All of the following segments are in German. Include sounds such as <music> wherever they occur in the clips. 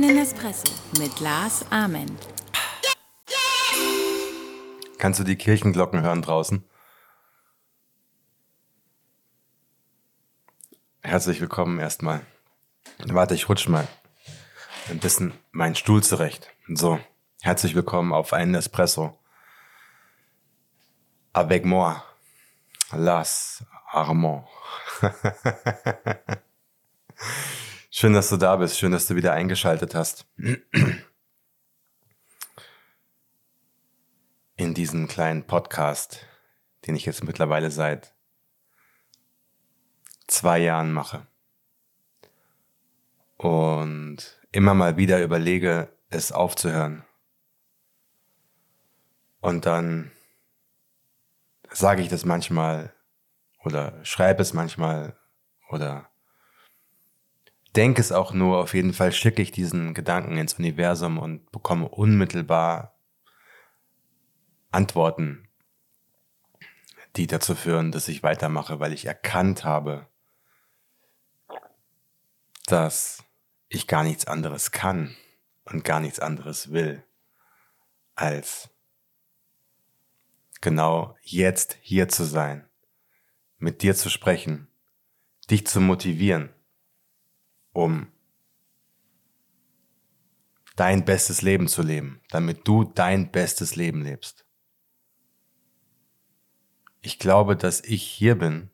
Einen Espresso mit Lars Ament. Kannst du die Kirchenglocken hören draußen? Herzlich willkommen erstmal. Warte, ich rutsch mal ein bisschen meinen Stuhl zurecht. So, herzlich willkommen auf einen Espresso. Avec moi, Las Armand. <laughs> Schön, dass du da bist. Schön, dass du wieder eingeschaltet hast. In diesen kleinen Podcast, den ich jetzt mittlerweile seit zwei Jahren mache. Und immer mal wieder überlege, es aufzuhören. Und dann sage ich das manchmal oder schreibe es manchmal oder denke es auch nur, auf jeden Fall schicke ich diesen Gedanken ins Universum und bekomme unmittelbar Antworten, die dazu führen, dass ich weitermache, weil ich erkannt habe, dass ich gar nichts anderes kann und gar nichts anderes will, als genau jetzt hier zu sein, mit dir zu sprechen, dich zu motivieren, um dein bestes Leben zu leben, damit du dein bestes Leben lebst. Ich glaube, dass ich hier bin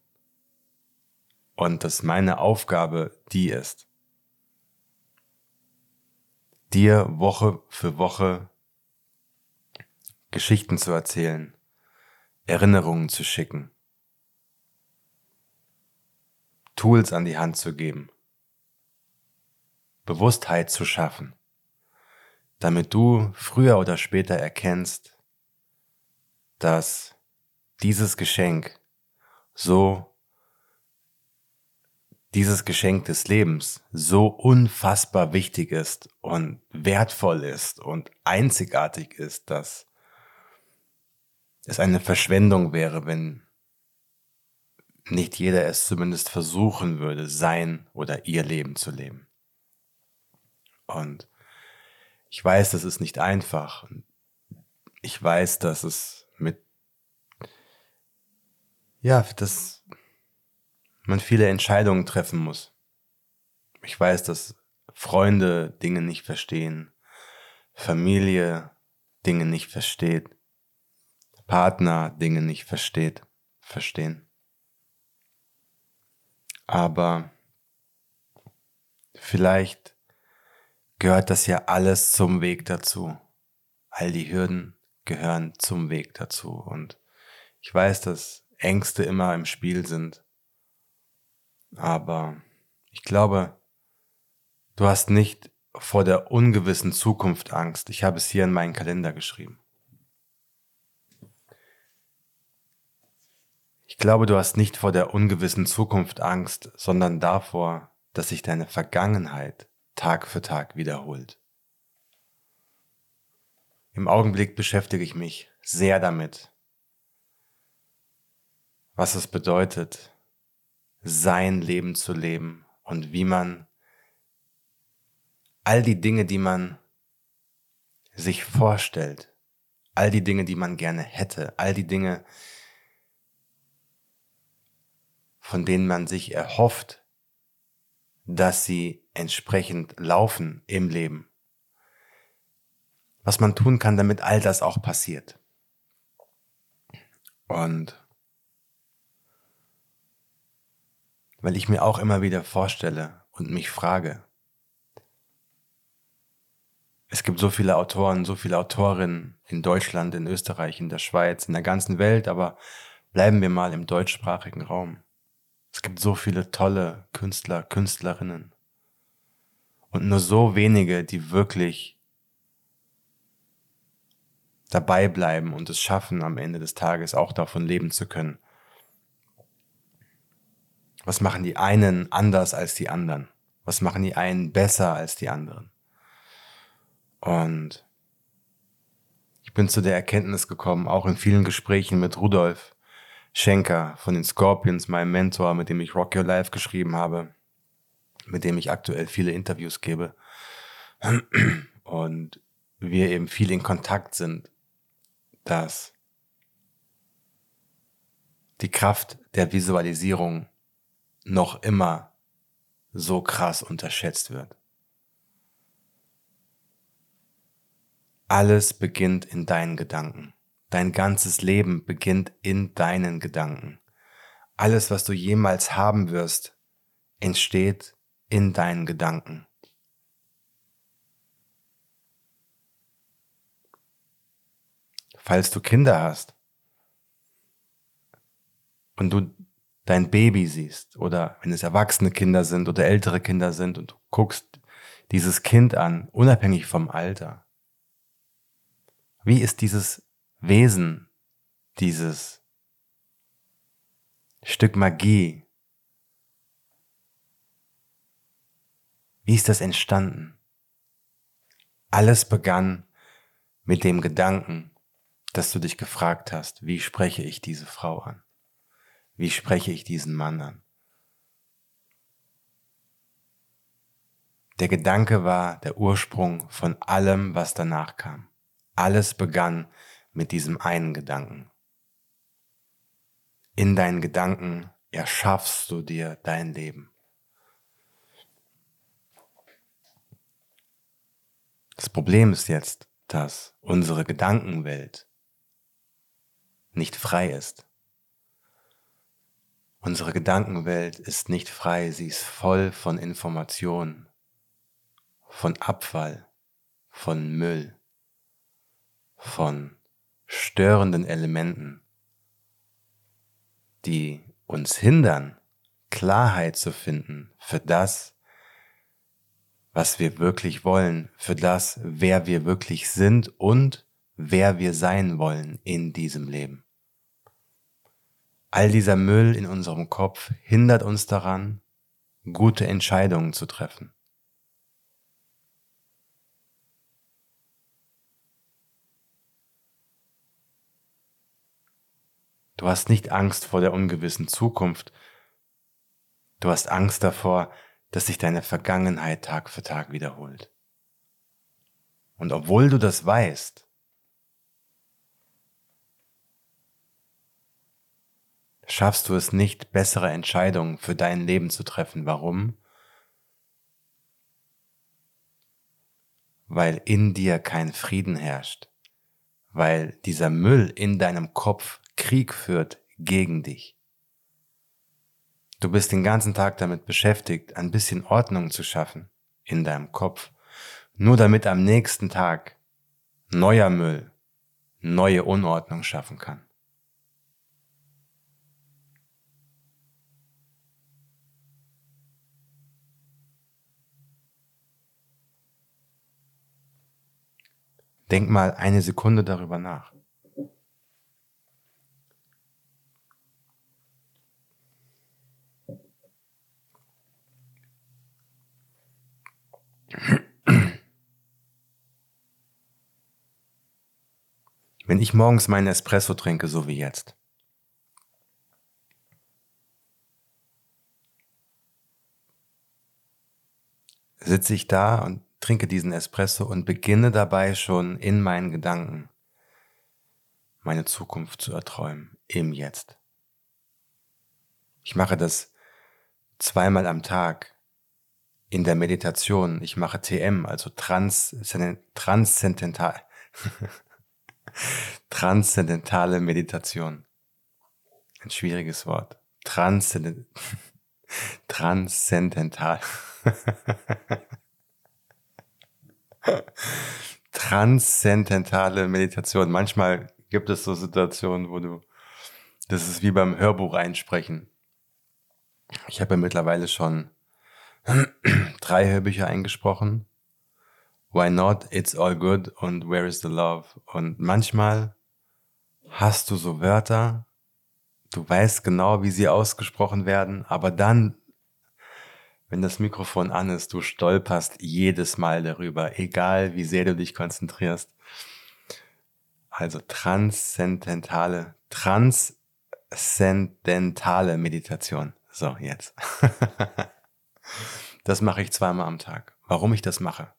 und dass meine Aufgabe die ist, dir Woche für Woche Geschichten zu erzählen, Erinnerungen zu schicken, Tools an die Hand zu geben, Bewusstheit zu schaffen, damit du früher oder später erkennst, dass dieses Geschenk so dieses Geschenk des Lebens so unfassbar wichtig ist und wertvoll ist und einzigartig ist, dass es eine Verschwendung wäre, wenn nicht jeder es zumindest versuchen würde, sein oder ihr Leben zu leben. Und ich weiß, das ist nicht einfach. Ich weiß, dass es mit, ja, dass man viele Entscheidungen treffen muss. Ich weiß, dass Freunde Dinge nicht verstehen, Familie Dinge nicht versteht, Partner Dinge nicht versteht, verstehen. Aber vielleicht gehört das ja alles zum Weg dazu. All die Hürden gehören zum Weg dazu. Und ich weiß, dass Ängste immer im Spiel sind. Aber ich glaube, du hast nicht vor der ungewissen Zukunft Angst. Ich habe es hier in meinen Kalender geschrieben. Ich glaube, du hast nicht vor der ungewissen Zukunft Angst, sondern davor, dass sich deine Vergangenheit Tag für Tag wiederholt. Im Augenblick beschäftige ich mich sehr damit, was es bedeutet, sein Leben zu leben und wie man all die Dinge, die man sich vorstellt, all die Dinge, die man gerne hätte, all die Dinge, von denen man sich erhofft, dass sie entsprechend laufen im Leben. Was man tun kann, damit all das auch passiert. Und weil ich mir auch immer wieder vorstelle und mich frage. Es gibt so viele Autoren, so viele Autorinnen in Deutschland, in Österreich, in der Schweiz, in der ganzen Welt, aber bleiben wir mal im deutschsprachigen Raum. Es gibt so viele tolle Künstler, Künstlerinnen. Und nur so wenige, die wirklich dabei bleiben und es schaffen, am Ende des Tages auch davon leben zu können. Was machen die einen anders als die anderen? Was machen die einen besser als die anderen? Und ich bin zu der Erkenntnis gekommen, auch in vielen Gesprächen mit Rudolf Schenker von den Scorpions, meinem Mentor, mit dem ich Rock Your Life geschrieben habe, mit dem ich aktuell viele Interviews gebe, und wir eben viel in Kontakt sind, dass die Kraft der Visualisierung noch immer so krass unterschätzt wird. Alles beginnt in deinen Gedanken. Dein ganzes Leben beginnt in deinen Gedanken. Alles, was du jemals haben wirst, entsteht in deinen Gedanken. Falls du Kinder hast und du dein Baby siehst oder wenn es erwachsene Kinder sind oder ältere Kinder sind und du guckst dieses Kind an, unabhängig vom Alter. Wie ist dieses Wesen, dieses Stück Magie? Wie ist das entstanden? Alles begann mit dem Gedanken, dass du dich gefragt hast, wie spreche ich diese Frau an? Wie spreche ich diesen Mann an? Der Gedanke war der Ursprung von allem, was danach kam. Alles begann mit diesem einen Gedanken. In deinen Gedanken erschaffst du dir dein Leben. Das Problem ist jetzt, dass unsere Gedankenwelt nicht frei ist. Unsere Gedankenwelt ist nicht frei, sie ist voll von Informationen, von Abfall, von Müll, von störenden Elementen, die uns hindern, Klarheit zu finden für das, was wir wirklich wollen, für das, wer wir wirklich sind und wer wir sein wollen in diesem Leben. All dieser Müll in unserem Kopf hindert uns daran, gute Entscheidungen zu treffen. Du hast nicht Angst vor der ungewissen Zukunft. Du hast Angst davor, dass sich deine Vergangenheit Tag für Tag wiederholt. Und obwohl du das weißt, schaffst du es nicht, bessere Entscheidungen für dein Leben zu treffen. Warum? Weil in dir kein Frieden herrscht, weil dieser Müll in deinem Kopf Krieg führt gegen dich. Du bist den ganzen Tag damit beschäftigt, ein bisschen Ordnung zu schaffen in deinem Kopf, nur damit am nächsten Tag neuer Müll neue Unordnung schaffen kann. Denk mal eine Sekunde darüber nach. Wenn ich morgens meinen Espresso trinke, so wie jetzt, sitze ich da und trinke diesen Espresso und beginne dabei schon in meinen Gedanken meine Zukunft zu erträumen, im Jetzt. Ich mache das zweimal am Tag in der Meditation. Ich mache TM, also Trans, transzendental, transzendentale Meditation. Ein schwieriges Wort. Transzendent, <laughs> transzendental. <laughs> Transzendentale Meditation. Manchmal gibt es so Situationen, wo du, das ist wie beim Hörbuch einsprechen. Ich habe ja mittlerweile schon <clears throat> drei Hörbücher eingesprochen. Why Not, It's All Good und Where is the Love. Und manchmal hast du so Wörter, du weißt genau, wie sie ausgesprochen werden, aber dann wenn das Mikrofon an ist, du stolperst jedes Mal darüber, egal wie sehr du dich konzentrierst. Also transzendentale, transzendentale Meditation. So, jetzt. <laughs> das mache ich zweimal am Tag. Warum ich das mache?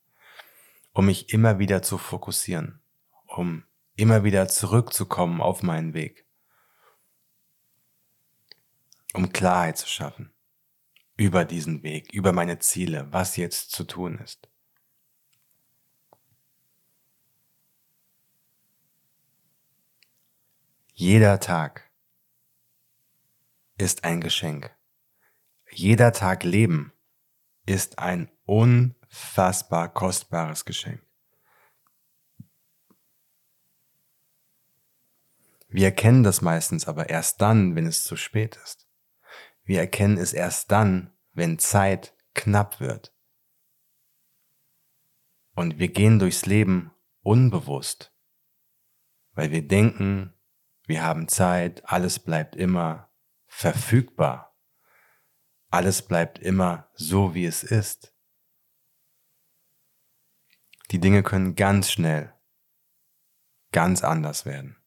Um mich immer wieder zu fokussieren, um immer wieder zurückzukommen auf meinen Weg, um Klarheit zu schaffen über diesen Weg, über meine Ziele, was jetzt zu tun ist. Jeder Tag ist ein Geschenk. Jeder Tag Leben ist ein unfassbar kostbares Geschenk. Wir erkennen das meistens aber erst dann, wenn es zu spät ist. Wir erkennen es erst dann, wenn Zeit knapp wird. Und wir gehen durchs Leben unbewusst, weil wir denken, wir haben Zeit, alles bleibt immer verfügbar, alles bleibt immer so, wie es ist. Die Dinge können ganz schnell ganz anders werden.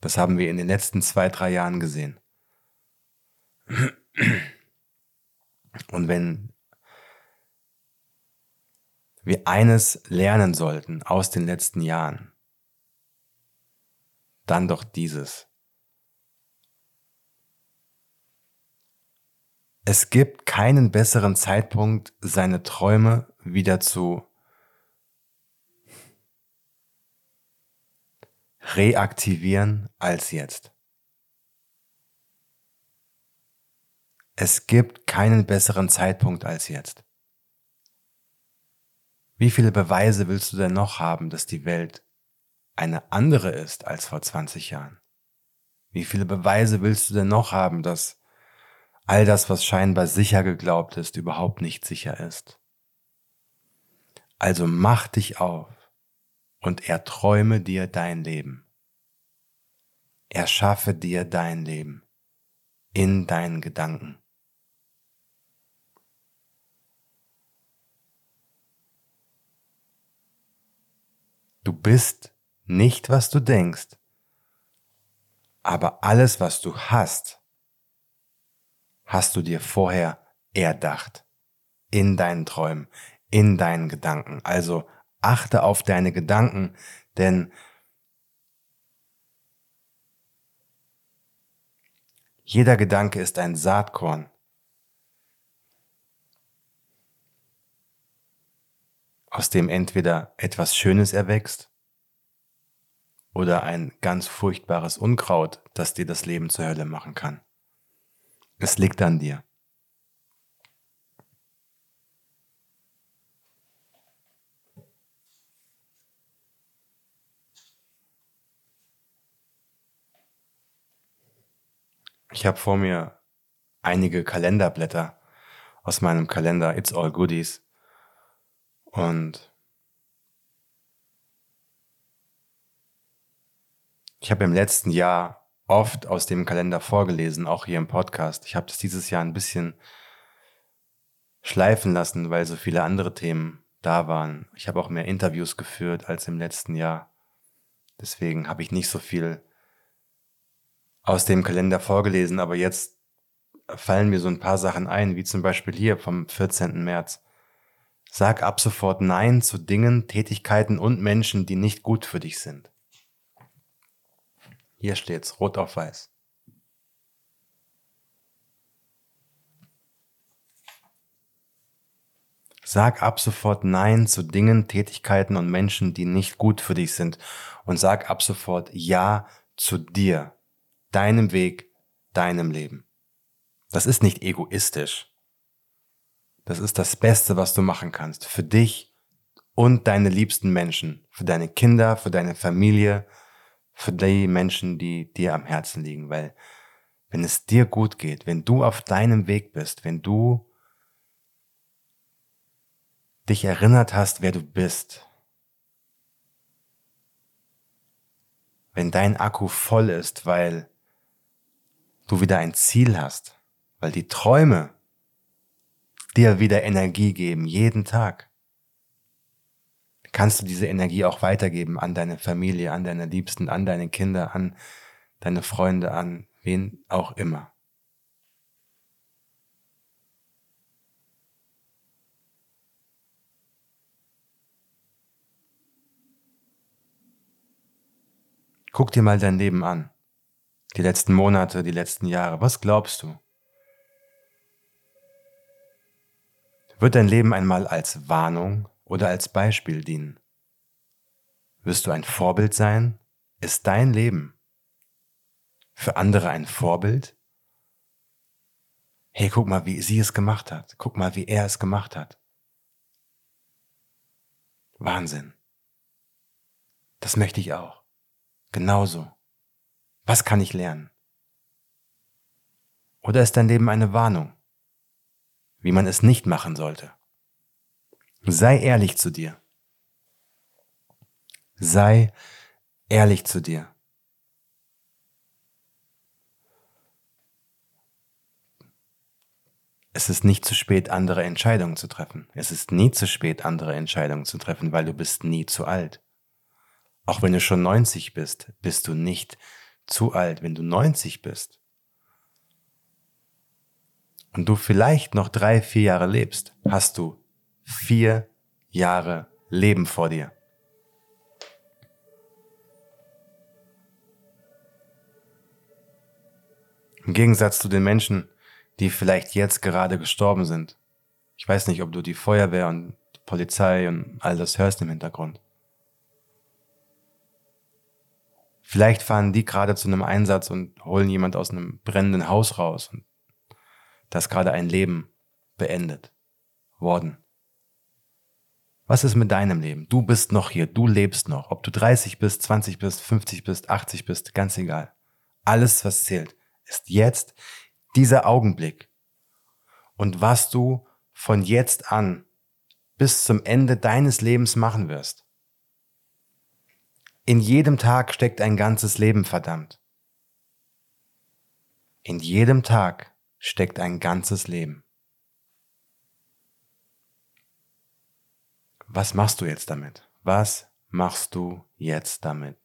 Das haben wir in den letzten zwei, drei Jahren gesehen. Und wenn wir eines lernen sollten aus den letzten Jahren, dann doch dieses. Es gibt keinen besseren Zeitpunkt, seine Träume wieder zu reaktivieren als jetzt. Es gibt keinen besseren Zeitpunkt als jetzt. Wie viele Beweise willst du denn noch haben, dass die Welt eine andere ist als vor 20 Jahren? Wie viele Beweise willst du denn noch haben, dass all das, was scheinbar sicher geglaubt ist, überhaupt nicht sicher ist? Also mach dich auf und erträume dir dein Leben. Erschaffe dir dein Leben in deinen Gedanken. Du bist nicht, was du denkst, aber alles, was du hast, hast du dir vorher erdacht. In deinen Träumen, in deinen Gedanken. Also achte auf deine Gedanken, denn jeder Gedanke ist ein Saatkorn. aus dem entweder etwas Schönes erwächst oder ein ganz furchtbares Unkraut, das dir das Leben zur Hölle machen kann. Es liegt an dir. Ich habe vor mir einige Kalenderblätter aus meinem Kalender It's All Goodies und ich habe im letzten Jahr oft aus dem Kalender vorgelesen, auch hier im Podcast. Ich habe das dieses Jahr ein bisschen schleifen lassen, weil so viele andere Themen da waren. Ich habe auch mehr Interviews geführt als im letzten Jahr. Deswegen habe ich nicht so viel aus dem Kalender vorgelesen, aber jetzt fallen mir so ein paar Sachen ein, wie zum Beispiel hier vom 14. März. Sag ab sofort Nein zu Dingen, Tätigkeiten und Menschen, die nicht gut für dich sind. Hier steht's, rot auf weiß. Sag ab sofort Nein zu Dingen, Tätigkeiten und Menschen, die nicht gut für dich sind. Und sag ab sofort Ja zu dir, deinem Weg, deinem Leben. Das ist nicht egoistisch. Das ist das Beste, was du machen kannst. Für dich und deine liebsten Menschen. Für deine Kinder, für deine Familie, für die Menschen, die dir am Herzen liegen. Weil wenn es dir gut geht, wenn du auf deinem Weg bist, wenn du dich erinnert hast, wer du bist, wenn dein Akku voll ist, weil du wieder ein Ziel hast, weil die Träume, dir wieder Energie geben, jeden Tag kannst du diese Energie auch weitergeben an deine Familie, an deine Liebsten, an deine Kinder, an deine Freunde, an wen auch immer. Guck dir mal dein Leben an. Die letzten Monate, die letzten Jahre. Was glaubst du? Wird dein Leben einmal als Warnung oder als Beispiel dienen? Wirst du ein Vorbild sein? Ist dein Leben für andere ein Vorbild? Hey, guck mal, wie sie es gemacht hat. Guck mal, wie er es gemacht hat. Wahnsinn. Das möchte ich auch. Genauso. Was kann ich lernen? Oder ist dein Leben eine Warnung, wie man es nicht machen sollte? Sei ehrlich zu dir. Sei ehrlich zu dir. Es ist nicht zu spät, andere Entscheidungen zu treffen. Es ist nie zu spät, andere Entscheidungen zu treffen, weil du bist nie zu alt. Auch wenn du schon 90 bist, bist du nicht zu alt. Wenn du 90 bist und du vielleicht noch drei, vier Jahre lebst, hast du vier Jahre Leben vor dir. Im Gegensatz zu den Menschen, die vielleicht jetzt gerade gestorben sind. Ich weiß nicht, ob du die Feuerwehr und die Polizei und all das hörst im Hintergrund. Vielleicht fahren die gerade zu einem Einsatz und holen jemand aus einem brennenden Haus raus und das gerade ein Leben beendet worden. Was ist mit deinem Leben? Du bist noch hier, du lebst noch. Ob du 30 bist, 20 bist, 50 bist, 80 bist, ganz egal. Alles, was zählt, ist jetzt dieser Augenblick und was du von jetzt an bis zum Ende deines Lebens machen wirst. In jedem Tag steckt ein ganzes Leben, verdammt. In jedem Tag steckt ein ganzes Leben. Was machst du jetzt damit? Was machst du jetzt damit?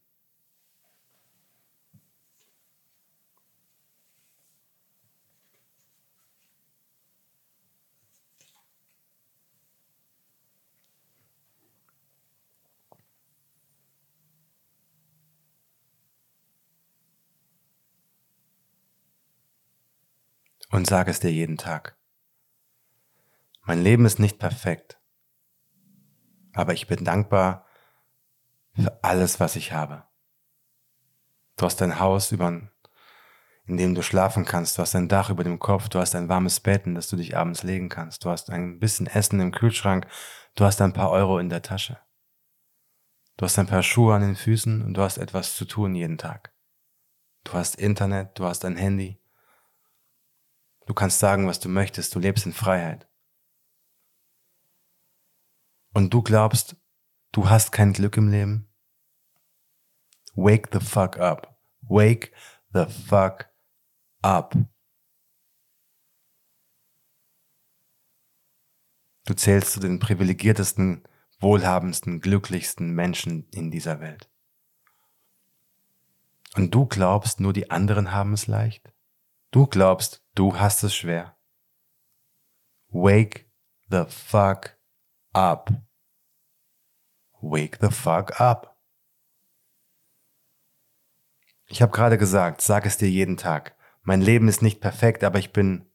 und sage es dir jeden Tag. Mein Leben ist nicht perfekt, aber ich bin dankbar für alles, was ich habe. Du hast ein Haus, über, in dem du schlafen kannst, du hast ein Dach über dem Kopf, du hast ein warmes Bett, in das du dich abends legen kannst, du hast ein bisschen Essen im Kühlschrank, du hast ein paar Euro in der Tasche. Du hast ein paar Schuhe an den Füßen und du hast etwas zu tun jeden Tag. Du hast Internet, du hast ein Handy, Du kannst sagen, was du möchtest, du lebst in Freiheit. Und du glaubst, du hast kein Glück im Leben? Wake the fuck up. Wake the fuck up. Du zählst zu den privilegiertesten, wohlhabendsten, glücklichsten Menschen in dieser Welt. Und du glaubst, nur die anderen haben es leicht? Du glaubst, du hast es schwer. Wake the fuck up. Wake the fuck up. Ich habe gerade gesagt, sag es dir jeden Tag. Mein Leben ist nicht perfekt, aber ich bin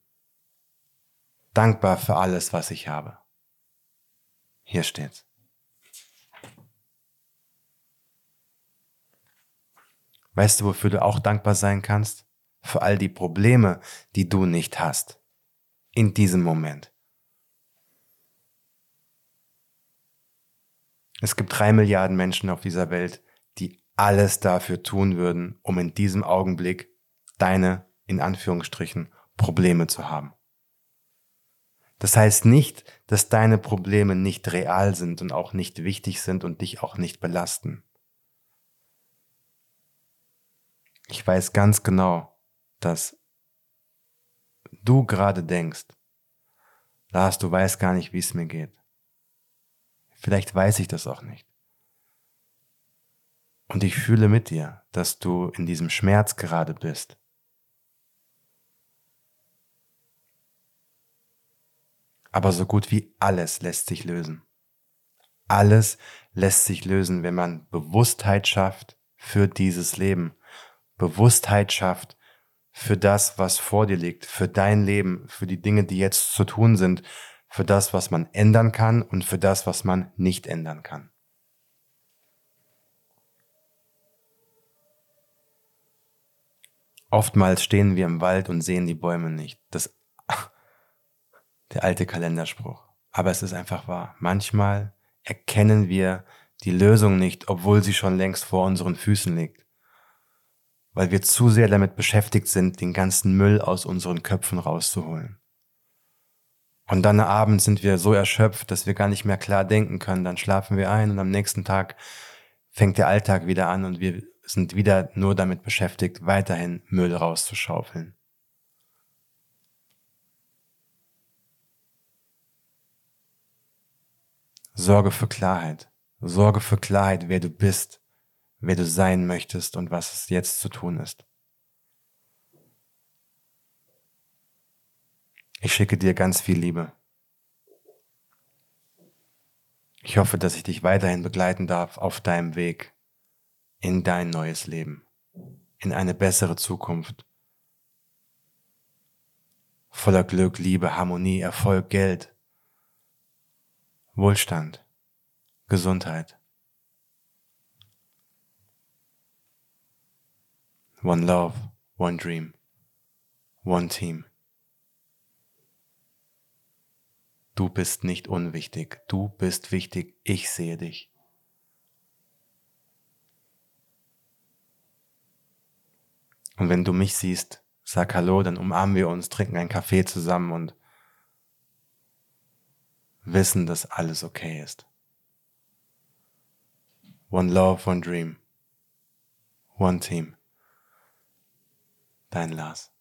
dankbar für alles, was ich habe. Hier steht's. Weißt du, wofür du auch dankbar sein kannst? für all die Probleme, die du nicht hast. In diesem Moment. Es gibt drei Milliarden Menschen auf dieser Welt, die alles dafür tun würden, um in diesem Augenblick deine, in Anführungsstrichen, Probleme zu haben. Das heißt nicht, dass deine Probleme nicht real sind und auch nicht wichtig sind und dich auch nicht belasten. Ich weiß ganz genau, dass du gerade denkst, Lars, du weißt gar nicht, wie es mir geht. Vielleicht weiß ich das auch nicht. Und ich fühle mit dir, dass du in diesem Schmerz gerade bist. Aber so gut wie alles lässt sich lösen. Alles lässt sich lösen, wenn man Bewusstheit schafft für dieses Leben. Bewusstheit schafft für das, was vor dir liegt, für dein Leben, für die Dinge, die jetzt zu tun sind, für das, was man ändern kann und für das, was man nicht ändern kann. Oftmals stehen wir im Wald und sehen die Bäume nicht. Das, <laughs> der alte Kalenderspruch. Aber es ist einfach wahr. Manchmal erkennen wir die Lösung nicht, obwohl sie schon längst vor unseren Füßen liegt. Weil wir zu sehr damit beschäftigt sind, den ganzen Müll aus unseren Köpfen rauszuholen. Und dann abends sind wir so erschöpft, dass wir gar nicht mehr klar denken können. Dann schlafen wir ein und am nächsten Tag fängt der Alltag wieder an und wir sind wieder nur damit beschäftigt, weiterhin Müll rauszuschaufeln. Sorge für Klarheit. Sorge für Klarheit, wer du bist, wer du sein möchtest und was es jetzt zu tun ist. Ich schicke dir ganz viel Liebe. Ich hoffe, dass ich dich weiterhin begleiten darf auf deinem Weg in dein neues Leben, in eine bessere Zukunft, voller Glück, Liebe, Harmonie, Erfolg, Geld, Wohlstand, Gesundheit. One love, one dream, one team. Du bist nicht unwichtig, du bist wichtig, ich sehe dich. Und wenn du mich siehst, sag Hallo, dann umarmen wir uns, trinken einen Kaffee zusammen und wissen, dass alles okay ist. One love, one dream, one team. Dein Lars.